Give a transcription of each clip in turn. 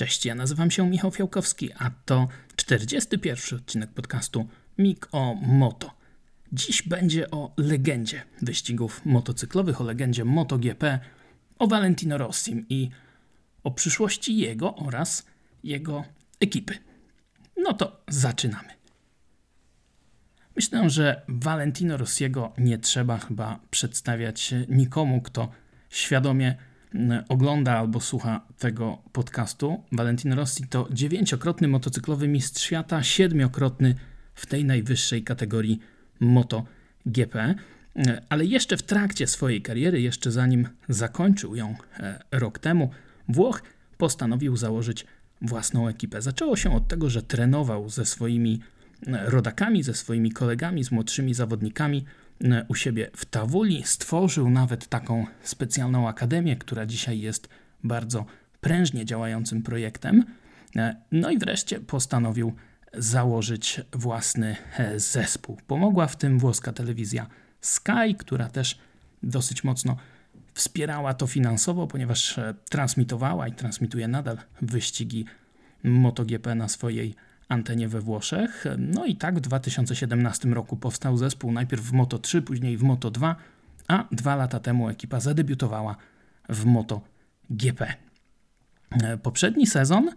Cześć, ja nazywam się Michał Fiałkowski, a to 41 odcinek podcastu Mik o Moto. Dziś będzie o legendzie wyścigów motocyklowych, o legendzie MotoGP, o Valentino Rossim i o przyszłości jego oraz jego ekipy. No to zaczynamy. Myślę, że Valentino Rossiego nie trzeba chyba przedstawiać nikomu, kto świadomie ogląda albo słucha tego podcastu. Valentino Rossi to dziewięciokrotny motocyklowy mistrz świata, siedmiokrotny w tej najwyższej kategorii MotoGP. Ale jeszcze w trakcie swojej kariery, jeszcze zanim zakończył ją e, rok temu, Włoch postanowił założyć własną ekipę. Zaczęło się od tego, że trenował ze swoimi e, rodakami, ze swoimi kolegami, z młodszymi zawodnikami E, u siebie w Tawuli. Stworzył nawet taką specjalną akademię, która dzisiaj jest bardzo prężnie działającym projektem. E, no i wreszcie postanowił założyć własny e, zespół. Pomogła w tym włoska telewizja Sky, która też dosyć mocno wspierała to finansowo, ponieważ transmitowała i transmituje nadal wyścigi MotoGP na swojej antenie we Włoszech. No i tak w 2017 roku powstał zespół najpierw w Moto 3, później w Moto 2, a dwa lata temu ekipa zadebiutowała w Moto GP. Poprzedni sezon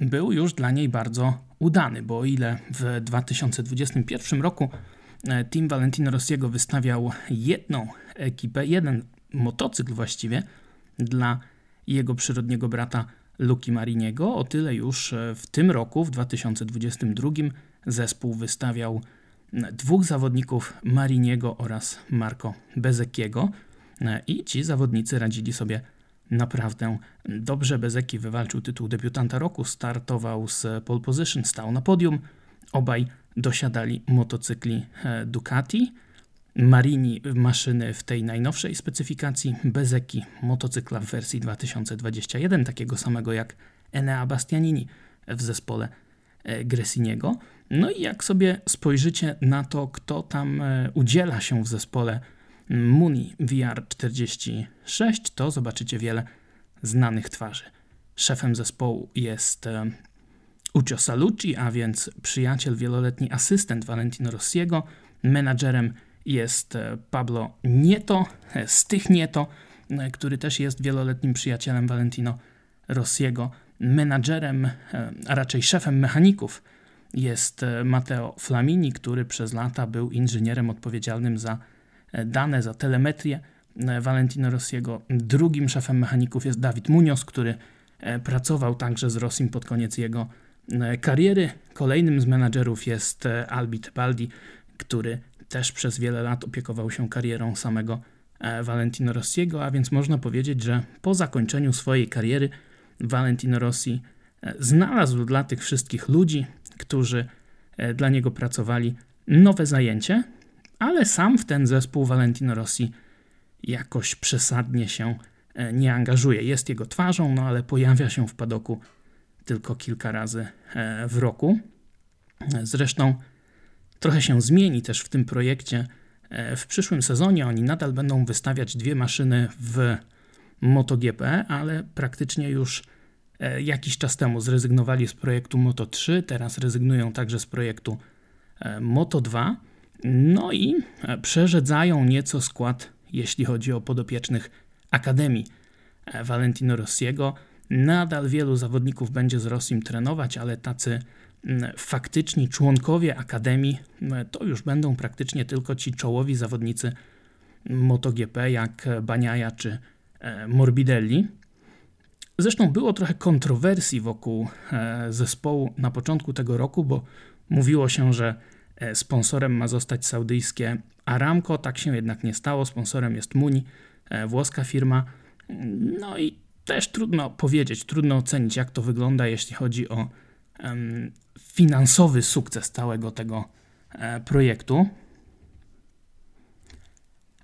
był już dla niej bardzo udany, bo o ile w 2021 roku e, Team Valentino Rossiego wystawiał jedną ekipę, jeden motocykl właściwie dla jego przyrodniego brata Luki Mariniego. O tyle już e, w tym roku, w 2022, zespół wystawiał dwóch zawodników Mariniego oraz Marco Bezekiego e, i ci zawodnicy radzili sobie naprawdę dobrze. Bezeki wywalczył tytuł debiutanta roku, startował z pole position, stał na podium. Obaj dosiadali motocykli e, Ducati. Marini maszyny w tej najnowszej specyfikacji, Bezeki motocykla w wersji 2021, takiego samego jak Enea Bastianini w zespole e, Gressiniego. No i jak sobie spojrzycie na to, kto tam e, udziela się w zespole Muni VR46, to zobaczycie wiele znanych twarzy. Szefem zespołu jest e, Ucio Salucci, a więc przyjaciel, wieloletni asystent Valentino Rossiego, menadżerem jest e, Pablo Nieto, e, z tych Nieto, e, który też jest wieloletnim przyjacielem Valentino Rossiego. Menadżerem, a raczej szefem mechaników jest Matteo Flamini, który przez lata był inżynierem odpowiedzialnym za dane, za telemetrię Valentino Rossiego. Drugim szefem mechaników jest Dawid Munoz, który pracował także z Rossim pod koniec jego kariery. Kolejnym z menadżerów jest Albit Baldi, który też przez wiele lat opiekował się karierą samego e, Valentino Rossiego, a więc można powiedzieć, że po zakończeniu swojej kariery Valentino Rossi e, znalazł dla tych wszystkich ludzi, którzy e, dla niego pracowali, nowe zajęcie, ale sam w ten zespół Valentino Rossi jakoś przesadnie się nie angażuje. Jest jego twarzą, no ale pojawia się w padoku tylko kilka razy w roku. Zresztą trochę się zmieni też w tym projekcie. E, w przyszłym sezonie oni nadal będą wystawiać dwie maszyny w MotoGP, ale praktycznie już e, jakiś czas temu zrezygnowali z projektu Moto 3, teraz rezygnują także z projektu e, Moto 2. No i przerzedzają nieco skład, jeśli chodzi o podopiecznych Akademii Valentino Rossiego. Nadal wielu zawodników będzie z Rossim trenować, ale tacy faktyczni członkowie Akademii to już będą praktycznie tylko ci czołowi zawodnicy MotoGP jak Baniaja czy e, Morbidelli. Zresztą było trochę kontrowersji wokół e, zespołu na początku tego roku, bo mówiło się, że e, sponsorem ma zostać saudyjskie Aramco. Tak się jednak nie stało. Sponsorem jest Muni, włoska firma. No i też trudno powiedzieć, trudno ocenić, jak to wygląda, jeśli chodzi o finansowy sukces całego tego e, projektu.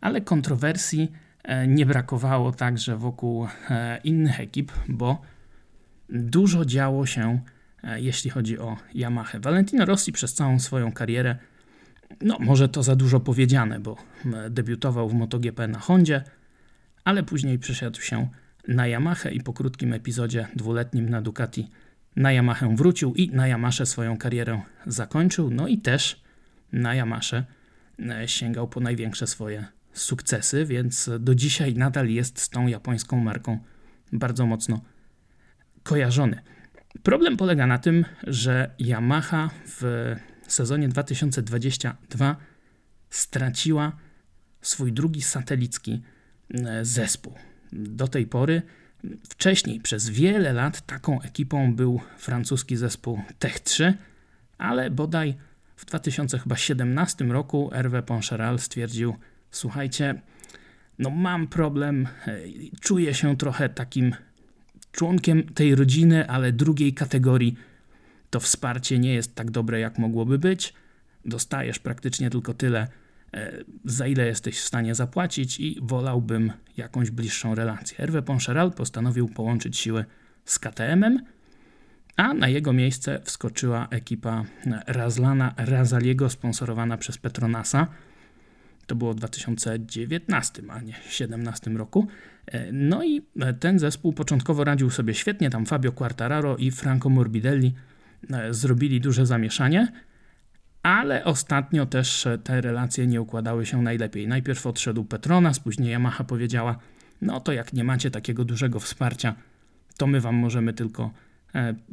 Ale kontrowersji e, nie brakowało także wokół e, innych ekip, bo dużo działo się, jeśli chodzi o Yamaha. Valentino Rossi przez całą swoją karierę, no może to za dużo powiedziane, bo debiutował w MotoGP na Hondzie, ale później przeszedł się na Yamaha i po krótkim epizodzie dwuletnim na Ducati na Yamaha wrócił i na Yamasze swoją karierę zakończył. No i też na Yamasze e, sięgał po największe swoje sukcesy, więc do dzisiaj nadal jest z tą japońską marką bardzo mocno kojarzony. Problem polega na tym, że Yamaha w sezonie 2022 straciła swój drugi satelicki e, zespół. Do tej pory, wcześniej przez wiele lat taką ekipą był francuski zespół Tech 3, ale bodaj w 2017 roku Hervé Poncharal stwierdził: Słuchajcie, no mam problem, e, czuję się trochę takim członkiem tej rodziny, ale drugiej kategorii. To wsparcie nie jest tak dobre, jak mogłoby być. Dostajesz praktycznie tylko tyle, za ile jesteś w stanie zapłacić, i wolałbym jakąś bliższą relację. Hervé Poncharal postanowił połączyć siły z KTM-em, a na jego miejsce wskoczyła ekipa Razlana Razaliego, sponsorowana przez Petronasa. To było w 2019, a nie 2017 roku. E, no i e, ten zespół początkowo radził sobie świetnie. Tam Fabio Quartararo i Franco Morbidelli e, zrobili duże zamieszanie, ale ostatnio też te relacje nie układały się najlepiej. Najpierw odszedł Petronas, później Yamaha powiedziała: No to jak nie macie takiego dużego wsparcia, to my wam możemy tylko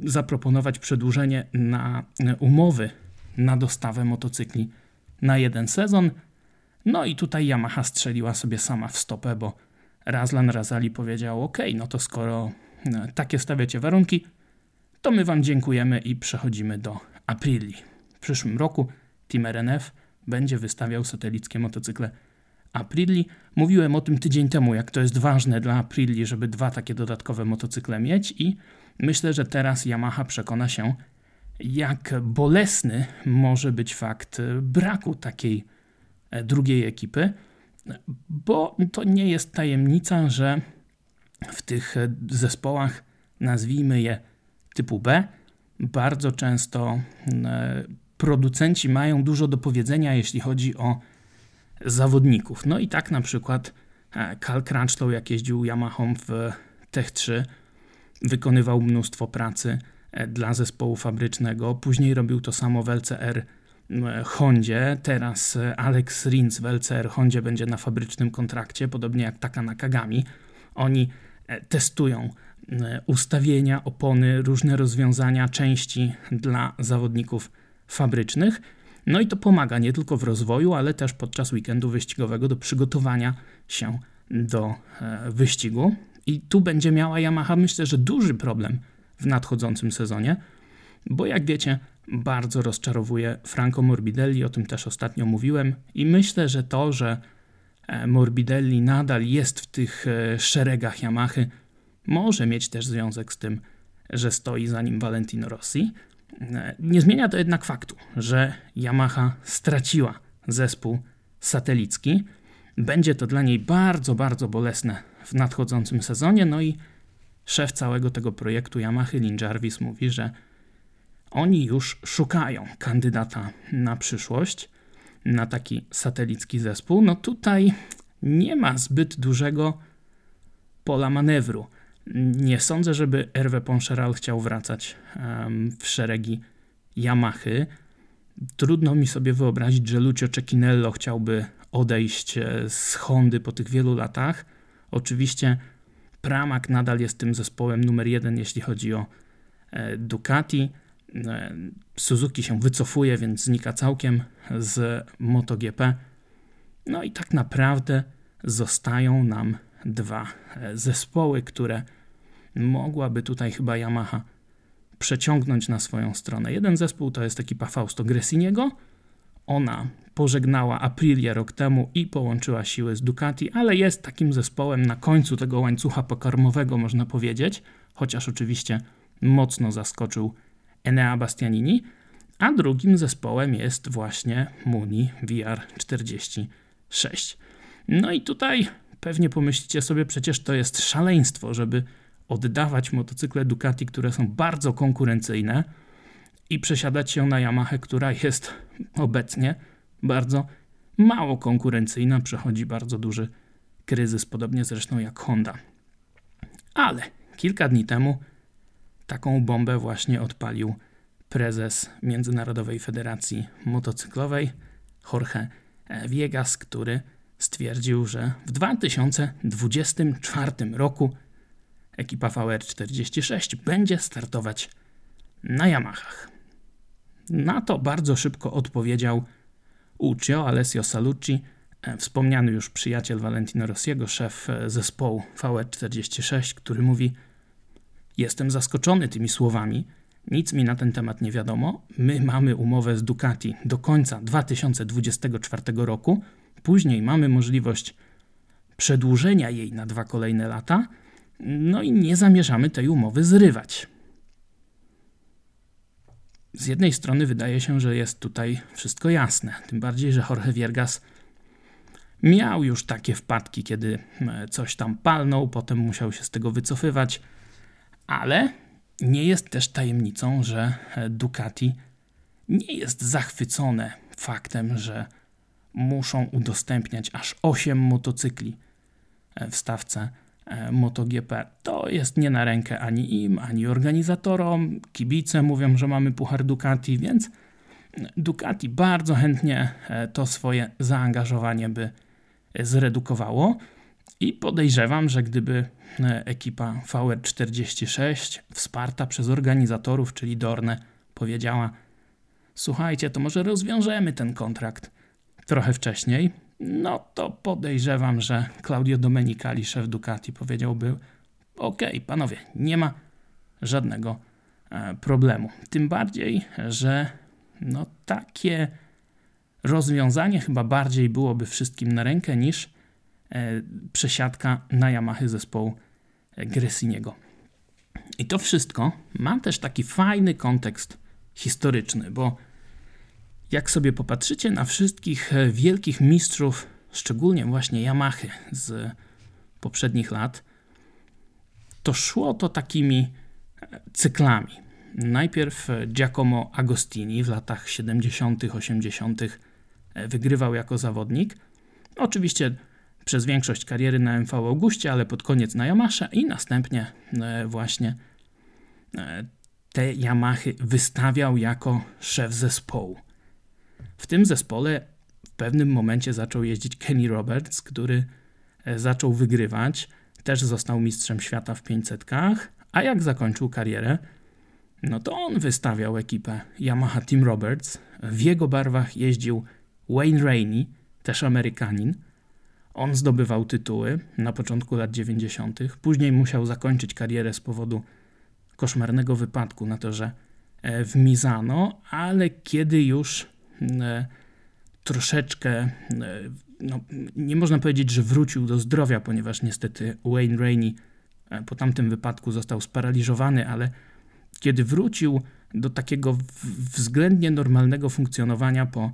zaproponować przedłużenie na umowy na dostawę motocykli na jeden sezon. No i tutaj Yamaha strzeliła sobie sama w stopę, bo Razlan Razali powiedział: OK, no to skoro e, takie stawiacie warunki, to my Wam dziękujemy i przechodzimy do Aprili. Przyszłym roku Team RNF będzie wystawiał satelickie motocykle Aprili. Mówiłem o tym tydzień temu, jak to jest ważne dla Aprili, żeby dwa takie dodatkowe motocykle mieć i myślę, że teraz Yamaha przekona się, jak bolesny może być fakt braku takiej e, drugiej ekipy bo to nie jest tajemnica, że w tych zespołach, nazwijmy je typu B, bardzo często e, producenci mają dużo do powiedzenia, jeśli chodzi o zawodników. No i tak na przykład Carl e, Crunchlow, jak jeździł Yamaha w Tech 3, wykonywał mnóstwo pracy e, dla zespołu fabrycznego. Później robił to samo w LCR Hondzie. Teraz e, Alex Rins w LCR Hondzie będzie na fabrycznym kontrakcie, podobnie jak Taka Nakagami. Oni testują ustawienia, opony, różne rozwiązania, części dla zawodników fabrycznych. No i to pomaga nie tylko w rozwoju, ale też podczas weekendu wyścigowego do przygotowania się do wyścigu. I tu będzie miała Yamaha, myślę, że duży problem w nadchodzącym sezonie, bo jak wiecie, bardzo rozczarowuje Franco Morbidelli, o tym też ostatnio mówiłem, i myślę, że to, że e, Morbidelli nadal jest w tych e, szeregach Yamahy, może mieć też związek z tym, że stoi za nim Valentino Rossi. E, nie zmienia to jednak faktu, że Yamaha straciła zespół satelicki. Będzie to dla niej bardzo, bardzo bolesne w nadchodzącym sezonie. No i szef całego tego projektu Yamaha, Lin Jarvis, mówi, że oni już szukają kandydata na przyszłość, na taki satelicki zespół. No tutaj nie ma zbyt dużego pola manewru. Nie sądzę, żeby Hervé Poncharal chciał wracać w szeregi Yamahy. Trudno mi sobie wyobrazić, że Lucio Cecchinello chciałby odejść e, z Hondy po tych wielu latach. Oczywiście Pramac nadal jest tym zespołem numer jeden, jeśli chodzi o e, Ducati. E, Suzuki się wycofuje, więc znika całkiem z MotoGP. No i tak naprawdę zostają nam dwa e, zespoły, które mogłaby tutaj chyba Yamaha przeciągnąć na swoją stronę. Jeden zespół to jest ekipa Fausto Gressiniego. Ona pożegnała Aprilię rok temu i połączyła siły z Ducati, ale jest takim zespołem na końcu tego łańcucha pokarmowego, można powiedzieć, chociaż oczywiście mocno zaskoczył Enea Bastianini, a drugim zespołem jest właśnie Muni VR46. No i tutaj pewnie pomyślicie sobie, przecież to jest szaleństwo, żeby oddawać motocykle Ducati, które są bardzo konkurencyjne i przesiadać się na Yamaha, która jest obecnie bardzo mało konkurencyjna, przechodzi bardzo duży kryzys, podobnie zresztą jak Honda. Ale kilka dni temu taką bombę właśnie odpalił prezes Międzynarodowej Federacji Motocyklowej Jorge Viegas, który stwierdził, że w 2024 roku ekipa VR46 będzie startować na Yamahach. Na to bardzo szybko odpowiedział Uccio Alessio Salucci, e, wspomniany już przyjaciel Valentino Rossiego, szef e, zespołu VR46, który mówi: Jestem zaskoczony tymi słowami. Nic mi na ten temat nie wiadomo. My mamy umowę z Ducati do końca 2024 roku. Później mamy możliwość przedłużenia jej na dwa kolejne lata. No i nie zamierzamy tej umowy zrywać. Z jednej strony wydaje się, że jest tutaj wszystko jasne, tym bardziej, że Jorge Viergas miał już takie wpadki, kiedy e, coś tam palnął, potem musiał się z tego wycofywać, ale nie jest też tajemnicą, że e, Ducati nie jest zachwycone faktem, że muszą udostępniać aż 8 motocykli e, w stawce E, MotoGP. To jest nie na rękę ani im, ani organizatorom. Kibice mówią, że mamy puchar Ducati, więc Ducati bardzo chętnie e, to swoje zaangażowanie by zredukowało. I podejrzewam, że gdyby e, ekipa VR46 wsparta przez organizatorów, czyli Dorne, powiedziała: Słuchajcie, to może rozwiążemy ten kontrakt trochę wcześniej, no to podejrzewam, że Claudio Domenicali, szef Ducati, powiedziałby: OK, panowie, nie ma żadnego e, problemu. Tym bardziej, że no takie rozwiązanie chyba bardziej byłoby wszystkim na rękę niż e, przesiadka na Yamahy zespołu Gressiniego. I to wszystko ma też taki fajny kontekst historyczny, bo jak sobie popatrzycie na wszystkich e, wielkich mistrzów, szczególnie właśnie Yamahy z poprzednich lat, to szło to takimi e, cyklami. Najpierw e, Giacomo Agostini w latach 70., 80. wygrywał jako zawodnik. Oczywiście przez większość kariery na MV Augustie, ale pod koniec na Yamasze i następnie właśnie te Yamahy wystawiał jako szef zespołu. W tym zespole w pewnym momencie zaczął jeździć Kenny Roberts, który e, zaczął wygrywać. Też został mistrzem świata w 500, a jak zakończył karierę, no to on wystawiał ekipę Yamaha Team Roberts. W jego barwach jeździł Wayne Rainey, też Amerykanin. On zdobywał tytuły na początku lat 90., później musiał zakończyć karierę z powodu koszmarnego wypadku na torze e, w Mizano, ale kiedy już troszeczkę, e, no, nie można powiedzieć, że wrócił do zdrowia, ponieważ niestety Wayne Rainey e, po tamtym wypadku został sparaliżowany, ale kiedy wrócił do takiego względnie normalnego funkcjonowania po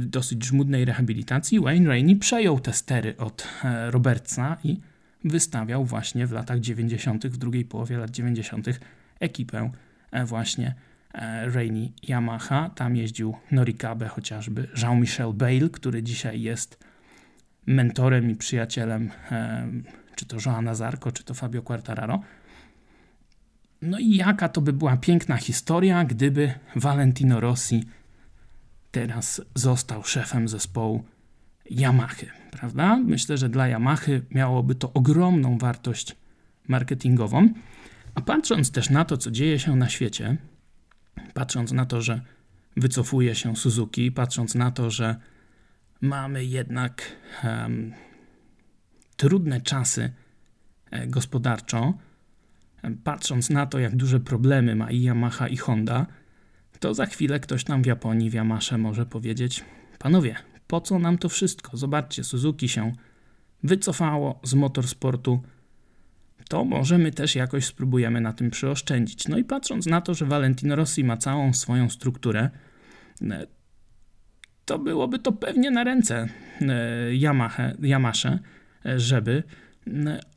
dosyć żmudnej rehabilitacji, Wayne Rainey przejął te stery od Robertsa i wystawiał właśnie w latach 90., w drugiej połowie lat 90. ekipę właśnie E, Rainy Yamaha. Tam jeździł Norikabe chociażby, Jean-Michel Bale, który dzisiaj jest mentorem i przyjacielem e, czy to Joana Zarco, czy to Fabio Quartararo. No i jaka to by była piękna historia, gdyby Valentino Rossi teraz został szefem zespołu Yamahy, prawda? Myślę, że dla Yamahy miałoby to ogromną wartość marketingową. A patrząc też na to, co dzieje się na świecie, patrząc na to, że wycofuje się Suzuki, patrząc na to, że mamy jednak um, trudne czasy e, gospodarczo, patrząc na to, jak duże problemy ma i Yamaha, i Honda, to za chwilę ktoś tam w Japonii, w Yamasze może powiedzieć: Panowie, po co nam to wszystko? Zobaczcie, Suzuki się wycofało z motorsportu to może my też jakoś spróbujemy na tym przyoszczędzić. No i patrząc na to, że Valentino Rossi ma całą swoją strukturę, e, to byłoby to pewnie na ręce e, Yamaha, Yamasze, e, żeby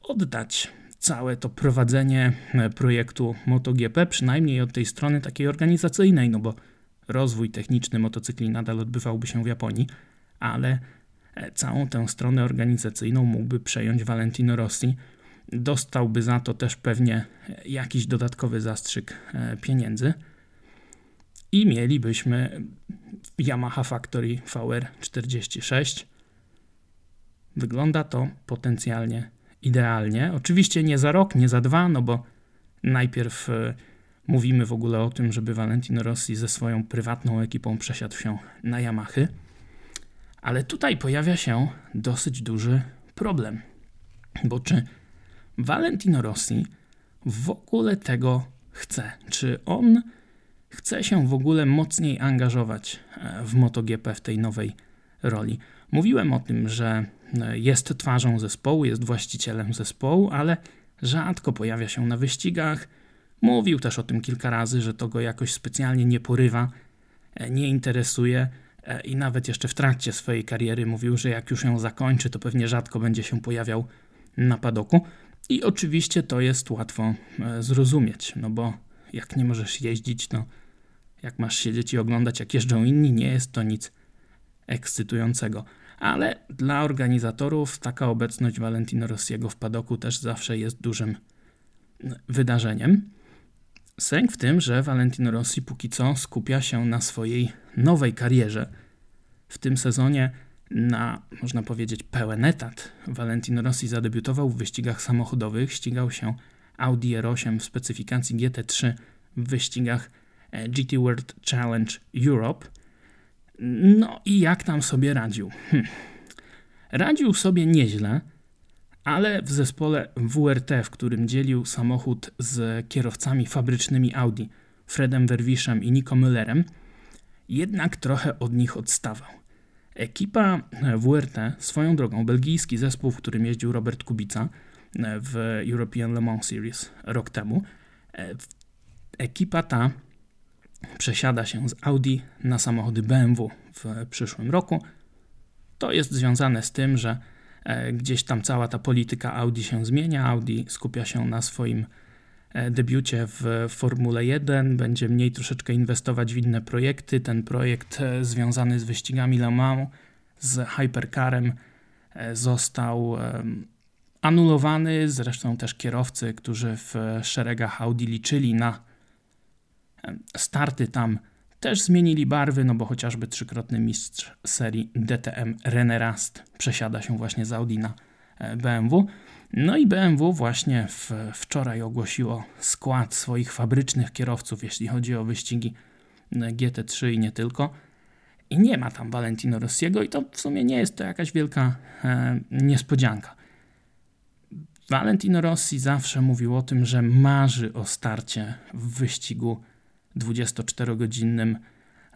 oddać całe to prowadzenie projektu MotoGP, przynajmniej od tej strony takiej organizacyjnej, no bo rozwój techniczny motocykli nadal odbywałby się w Japonii, ale całą tę stronę organizacyjną mógłby przejąć Valentino Rossi, dostałby za to też pewnie jakiś dodatkowy zastrzyk e, pieniędzy i mielibyśmy Yamaha Factory VR46. Wygląda to potencjalnie idealnie. Oczywiście nie za rok, nie za dwa, no bo najpierw e, mówimy w ogóle o tym, żeby Valentino Rossi ze swoją prywatną ekipą przesiadł się na Yamahy. Ale tutaj pojawia się dosyć duży problem. Bo czy Valentino Rossi w ogóle tego chce? Czy on chce się w ogóle mocniej angażować e, w MotoGP w tej nowej roli? Mówiłem o tym, że e, jest twarzą zespołu, jest właścicielem zespołu, ale rzadko pojawia się na wyścigach. Mówił też o tym kilka razy, że to go jakoś specjalnie nie porywa, e, nie interesuje i nawet jeszcze w trakcie swojej kariery mówił, że jak już ją zakończy, to pewnie rzadko będzie się pojawiał na padoku. I oczywiście to jest łatwo e, zrozumieć, no bo jak nie możesz jeździć, to jak masz siedzieć i oglądać, jak jeżdżą inni, nie jest to nic ekscytującego. Ale dla organizatorów taka obecność Valentino Rossiego w padoku też zawsze jest dużym wydarzeniem. Sęk w tym, że Valentino Rossi póki co skupia się na swojej nowej karierze. W tym sezonie na, można powiedzieć, pełen etat. Valentino Rossi zadebiutował w wyścigach samochodowych, ścigał się Audi R8 w specyfikacji GT3 w wyścigach e, GT World Challenge Europe. No i jak tam sobie radził? Hm. Radził sobie nieźle, ale w zespole WRT, w którym dzielił samochód z kierowcami fabrycznymi Audi, Fredem Werwiszem i Nico Müllerem, jednak trochę od nich odstawał. Ekipa WRT, swoją drogą, belgijski zespół, w którym jeździł Robert Kubica e, w European Le Mans Series rok temu, e, ekipa ta przesiada się z Audi na samochody BMW w przyszłym roku. To jest związane z tym, że e, gdzieś tam cała ta polityka Audi się zmienia. Audi skupia się na swoim debiucie w Formule 1, będzie mniej troszeczkę inwestować w inne projekty. Ten projekt e, związany z wyścigami Le Mans, z Hypercarem e, został anulowany. Zresztą też kierowcy, którzy w szeregach Audi liczyli na starty tam, też zmienili barwy, no bo chociażby trzykrotny mistrz serii DTM René Rast przesiada się właśnie z Audi na BMW. No i BMW właśnie w, wczoraj ogłosiło skład swoich fabrycznych kierowców, jeśli chodzi o wyścigi GT3 i nie tylko. I nie ma tam Valentino Rossiego i to w sumie nie jest to jakaś wielka e, niespodzianka. Valentino Rossi zawsze mówił o tym, że marzy o starcie w wyścigu 24-godzinnym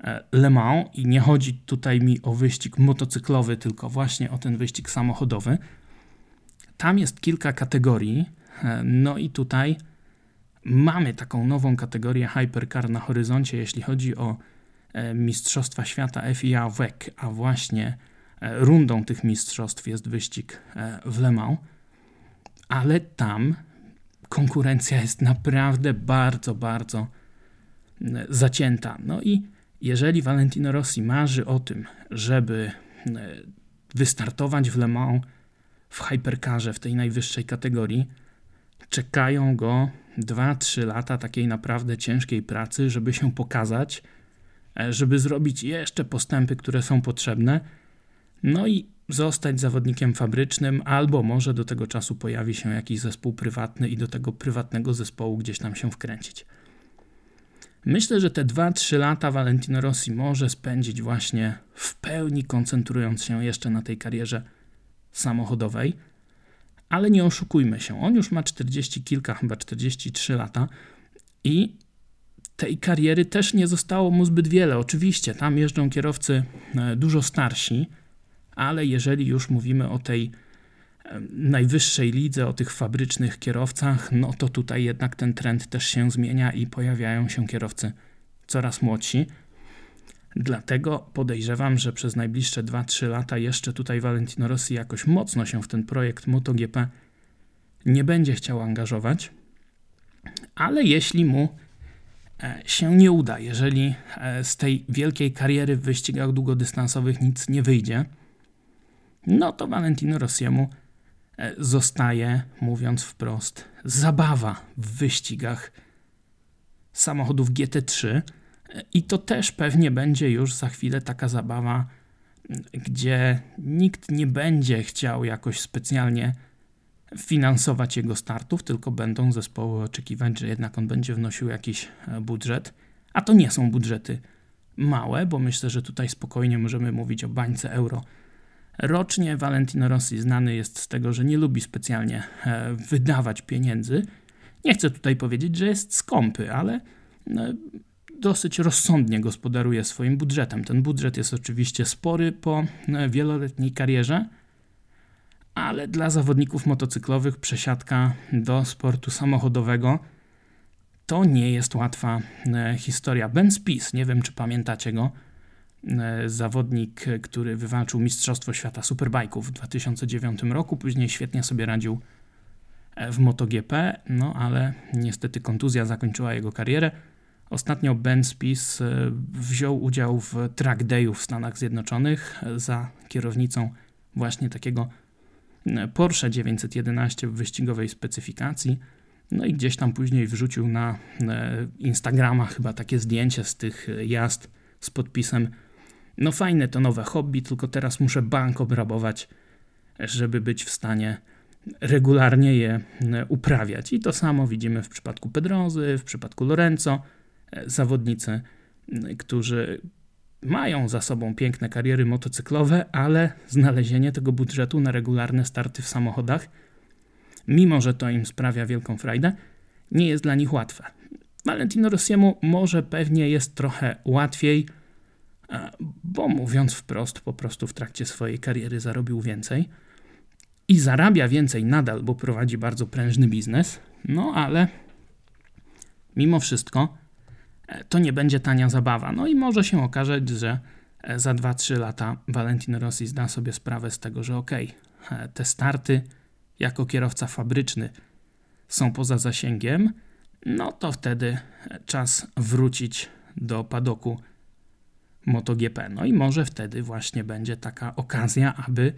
e, Le Mans i nie chodzi tutaj mi o wyścig motocyklowy, tylko właśnie o ten wyścig samochodowy – tam jest kilka kategorii, e, no i tutaj mamy taką nową kategorię Hypercar na horyzoncie, jeśli chodzi o e, Mistrzostwa Świata FIA WEC, a właśnie e, rundą tych mistrzostw jest wyścig w Le Mans, ale tam konkurencja jest naprawdę bardzo, bardzo zacięta. No i jeżeli Valentino Rossi marzy o tym, żeby wystartować w Le Mans w hypercarze, w tej najwyższej kategorii, czekają go 2-3 lata takiej naprawdę ciężkiej pracy, żeby się pokazać, e, żeby zrobić jeszcze postępy, które są potrzebne, no i zostać zawodnikiem fabrycznym, albo może do tego czasu pojawi się jakiś zespół prywatny i do tego prywatnego zespołu gdzieś tam się wkręcić. Myślę, że te 2-3 lata Valentino Rossi może spędzić właśnie w pełni koncentrując się jeszcze na tej karierze samochodowej, ale nie oszukujmy się, on już ma 40 kilka, chyba 43 lata i tej kariery też nie zostało mu zbyt wiele. Oczywiście tam jeżdżą kierowcy e, dużo starsi, ale jeżeli już mówimy o tej e, najwyższej lidze, o tych fabrycznych kierowcach, no to tutaj jednak ten trend też się zmienia i pojawiają się kierowcy coraz młodsi. Dlatego podejrzewam, że przez najbliższe 2-3 lata jeszcze tutaj Valentino Rossi jakoś mocno się w ten projekt MotoGP nie będzie chciał angażować. Ale jeśli mu e, się nie uda, jeżeli e, z tej wielkiej kariery w wyścigach długodystansowych nic nie wyjdzie, no to Valentino Rossiemu e, zostaje, mówiąc wprost, zabawa w wyścigach samochodów GT3. I to też pewnie będzie już za chwilę taka zabawa, gdzie nikt nie będzie chciał jakoś specjalnie finansować jego startów, tylko będą zespoły oczekiwać, że jednak on będzie wnosił jakiś e, budżet. A to nie są budżety małe, bo myślę, że tutaj spokojnie możemy mówić o bańce euro. Rocznie Valentino Rossi znany jest z tego, że nie lubi specjalnie e, wydawać pieniędzy. Nie chcę tutaj powiedzieć, że jest skąpy, ale e, dosyć rozsądnie gospodaruje swoim budżetem. Ten budżet jest oczywiście spory po wieloletniej karierze, ale dla zawodników motocyklowych przesiadka do sportu samochodowego to nie jest łatwa e, historia. Ben Spies, nie wiem czy pamiętacie go, e, zawodnik, który wywalczył Mistrzostwo Świata Superbike'ów w 2009 roku, później świetnie sobie radził e, w MotoGP, no ale niestety kontuzja zakończyła jego karierę. Ostatnio Ben Spies wziął udział w track dayu w Stanach Zjednoczonych za kierownicą właśnie takiego Porsche 911 w wyścigowej specyfikacji. No i gdzieś tam później wrzucił na e, Instagrama chyba takie zdjęcie z tych jazd z podpisem no fajne to nowe hobby, tylko teraz muszę bank obrabować, żeby być w stanie regularnie je e, uprawiać. I to samo widzimy w przypadku Pedrozy, w przypadku Lorenzo, e, zawodnicy, którzy mają za sobą piękne kariery motocyklowe, ale znalezienie tego budżetu na regularne starty w samochodach, mimo że to im sprawia wielką frajdę, nie jest dla nich łatwe. Valentino Rossiemu może pewnie jest trochę łatwiej, e, bo mówiąc wprost, po prostu w trakcie swojej kariery zarobił więcej i zarabia więcej nadal, bo prowadzi bardzo prężny biznes, no ale mimo wszystko E, to nie będzie tania zabawa. No i może się okazać, że e, za 2-3 lata Valentino Rossi zda sobie sprawę z tego, że okej, okay, te starty jako kierowca fabryczny są poza zasięgiem, no to wtedy e, czas wrócić do padoku MotoGP. No i może wtedy właśnie będzie taka okazja, aby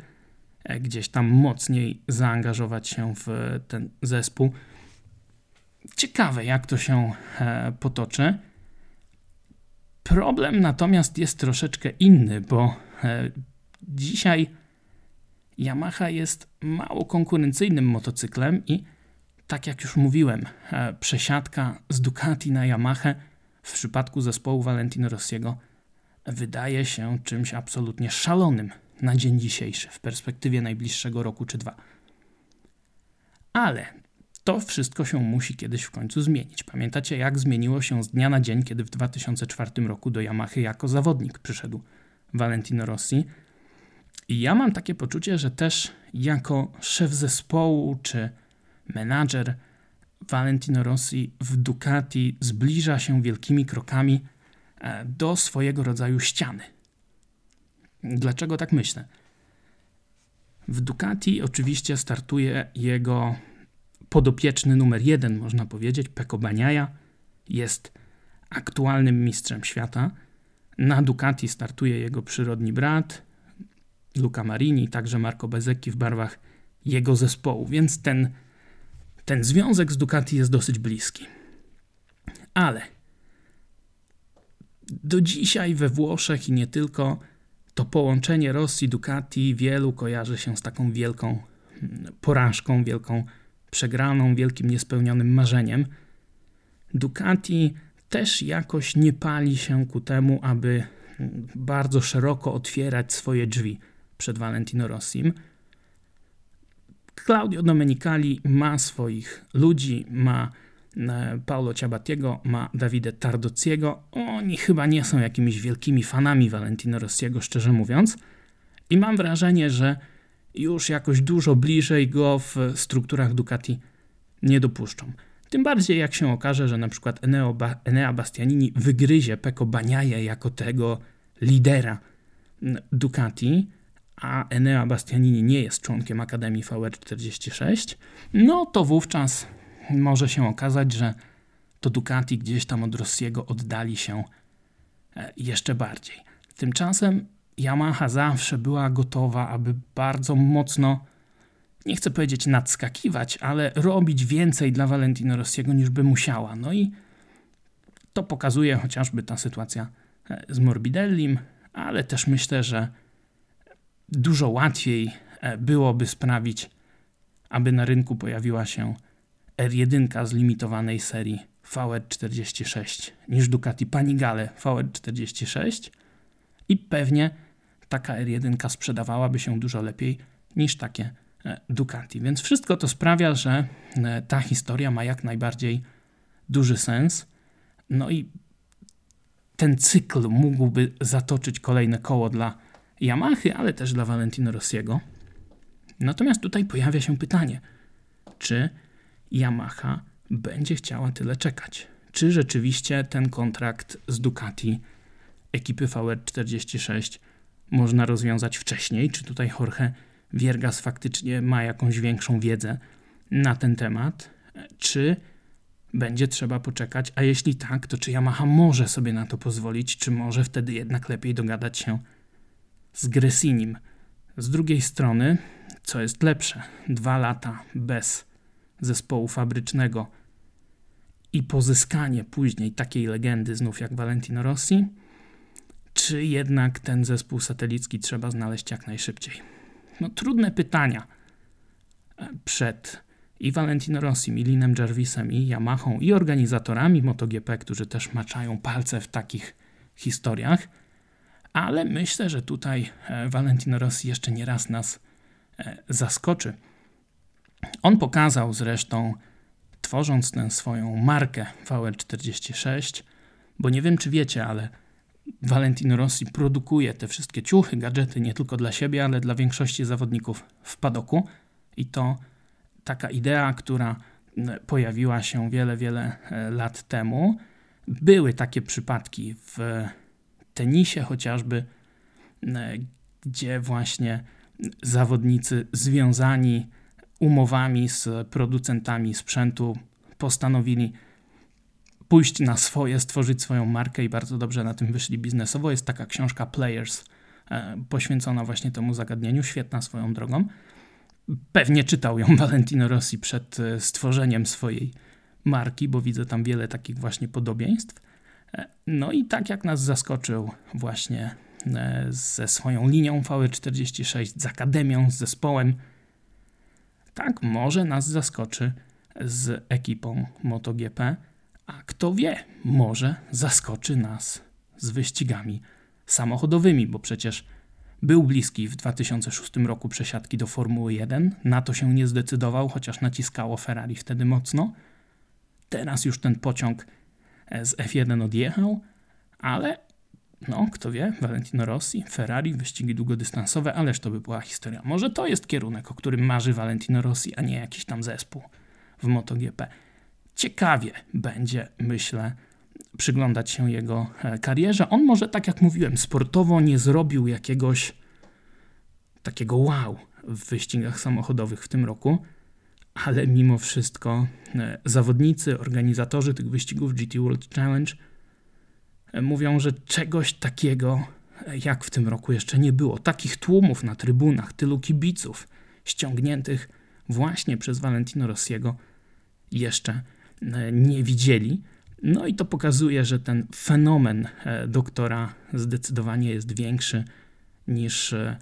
gdzieś tam mocniej zaangażować się w ten zespół. Ciekawe, jak to się potoczy. Problem natomiast jest troszeczkę inny, bo e, dzisiaj Yamaha jest mało konkurencyjnym motocyklem i tak jak już mówiłem, e, przesiadka z Ducati na Yamaha w przypadku zespołu Valentino Rossiego wydaje się czymś absolutnie szalonym na dzień dzisiejszy, w perspektywie najbliższego roku czy dwa. Ale to wszystko się musi kiedyś w końcu zmienić. Pamiętacie, jak zmieniło się z dnia na dzień, kiedy w 2004 roku do Yamahy jako zawodnik przyszedł Valentino Rossi. I ja mam takie poczucie, że też jako szef zespołu czy menadżer Valentino Rossi w Ducati zbliża się wielkimi krokami e, do swojego rodzaju ściany. Dlaczego tak myślę? W Ducati oczywiście startuje jego podopieczny numer jeden, można powiedzieć, Peko Baniaja, jest aktualnym mistrzem świata. Na Ducati startuje jego przyrodni brat, Luca Marini, także Marco Bezzecchi w barwach jego zespołu, więc ten, ten związek z Ducati jest dosyć bliski. Ale do dzisiaj we Włoszech i nie tylko to połączenie Rosji Ducati wielu kojarzy się z taką wielką mm, porażką, wielką przegraną, wielkim niespełnionym marzeniem. Ducati też jakoś nie pali się ku temu, aby bardzo szeroko otwierać swoje drzwi przed Valentino Rossim. Claudio Domenicali ma swoich ludzi, ma e, Paolo Ciabatiego, ma Davide Tardozziego. Oni chyba nie są jakimiś wielkimi fanami Valentino Rossiego, szczerze mówiąc. I mam wrażenie, że już jakoś dużo bliżej go w strukturach Ducati nie dopuszczą. Tym bardziej jak się okaże, że na przykład Eneo ba Enea Bastianini wygryzie Peko Baniaje jako tego lidera Ducati, a Enea Bastianini nie jest członkiem Akademii VR46, no to wówczas może się okazać, że to Ducati gdzieś tam od Rossiego oddali się e, jeszcze bardziej. Tymczasem Yamaha zawsze była gotowa, aby bardzo mocno nie chcę powiedzieć nadskakiwać, ale robić więcej dla Valentino Rossiego niż by musiała. No i to pokazuje chociażby ta sytuacja e, z Morbidellim, ale też myślę, że dużo łatwiej e, byłoby sprawić, aby na rynku pojawiła się R1 z limitowanej serii VR46 niż Ducati Panigale VR46 i pewnie taka R1 sprzedawałaby się dużo lepiej niż takie e, Ducati. Więc wszystko to sprawia, że e, ta historia ma jak najbardziej duży sens. No i ten cykl mógłby zatoczyć kolejne koło dla Yamahy, ale też dla Valentino Rossiego. Natomiast tutaj pojawia się pytanie, czy Yamaha będzie chciała tyle czekać? Czy rzeczywiście ten kontrakt z Ducati ekipy VR46 można rozwiązać wcześniej? Czy tutaj Jorge Viergas faktycznie ma jakąś większą wiedzę na ten temat? Czy będzie trzeba poczekać? A jeśli tak, to czy Yamaha może sobie na to pozwolić? Czy może wtedy jednak lepiej dogadać się z Gresinim? Z drugiej strony, co jest lepsze? Dwa lata bez zespołu fabrycznego i pozyskanie później takiej legendy znów jak Valentino Rossi, czy jednak ten zespół satelicki trzeba znaleźć jak najszybciej? No, trudne pytania e, przed i Valentino Rossi, i Linem Jarvisem, i Yamahą, i organizatorami MotoGP, którzy też maczają palce w takich historiach, ale myślę, że tutaj e, Valentino Rossi jeszcze nie raz nas e, zaskoczy. On pokazał zresztą, tworząc tę swoją markę VR46, bo nie wiem czy wiecie, ale Valentino Rossi produkuje te wszystkie ciuchy, gadżety nie tylko dla siebie, ale dla większości zawodników w padoku. I to taka idea, która pojawiła się wiele, wiele e, lat temu. Były takie przypadki w tenisie chociażby, gdzie właśnie zawodnicy związani umowami z producentami sprzętu postanowili pójść na swoje, stworzyć swoją markę i bardzo dobrze na tym wyszli biznesowo. Jest taka książka Players e, poświęcona właśnie temu zagadnieniu, świetna swoją drogą. Pewnie czytał ją Valentino Rossi przed e, stworzeniem swojej marki, bo widzę tam wiele takich właśnie podobieństw. E, no i tak jak nas zaskoczył właśnie ze swoją linią VE46, z akademią, z zespołem, tak może nas zaskoczy z ekipą MotoGP, a kto wie, może zaskoczy nas z wyścigami samochodowymi, bo przecież był bliski w 2006 roku przesiadki do Formuły 1, na to się nie zdecydował, chociaż naciskało Ferrari wtedy mocno. Teraz już ten pociąg z F1 odjechał, ale no, kto wie, Valentino Rossi, Ferrari, wyścigi długodystansowe, ależ to by była historia. Może to jest kierunek, o którym marzy Valentino Rossi, a nie jakiś tam zespół w MotoGP. Ciekawie będzie, myślę, przyglądać się jego e, karierze. On może, tak jak mówiłem, sportowo nie zrobił jakiegoś takiego wow w wyścigach samochodowych w tym roku, ale mimo wszystko e, zawodnicy, organizatorzy tych wyścigów GT World Challenge mówią, że czegoś takiego jak w tym roku jeszcze nie było. Takich tłumów na trybunach, tylu kibiców ściągniętych właśnie przez Valentino Rossiego jeszcze e, nie widzieli. No i to pokazuje, że ten fenomen e, doktora zdecydowanie jest większy niż, e,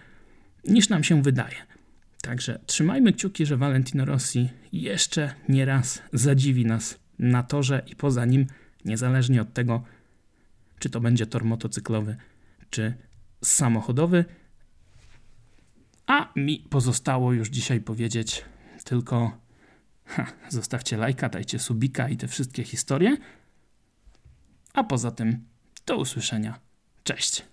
niż nam się wydaje. Także trzymajmy kciuki, że Valentino Rossi jeszcze nie raz zadziwi nas na torze i poza nim, niezależnie od tego, czy to będzie tor motocyklowy, czy samochodowy. A mi pozostało już dzisiaj powiedzieć tylko ha, zostawcie lajka, dajcie subika i te wszystkie historie. A poza tym do usłyszenia. Cześć.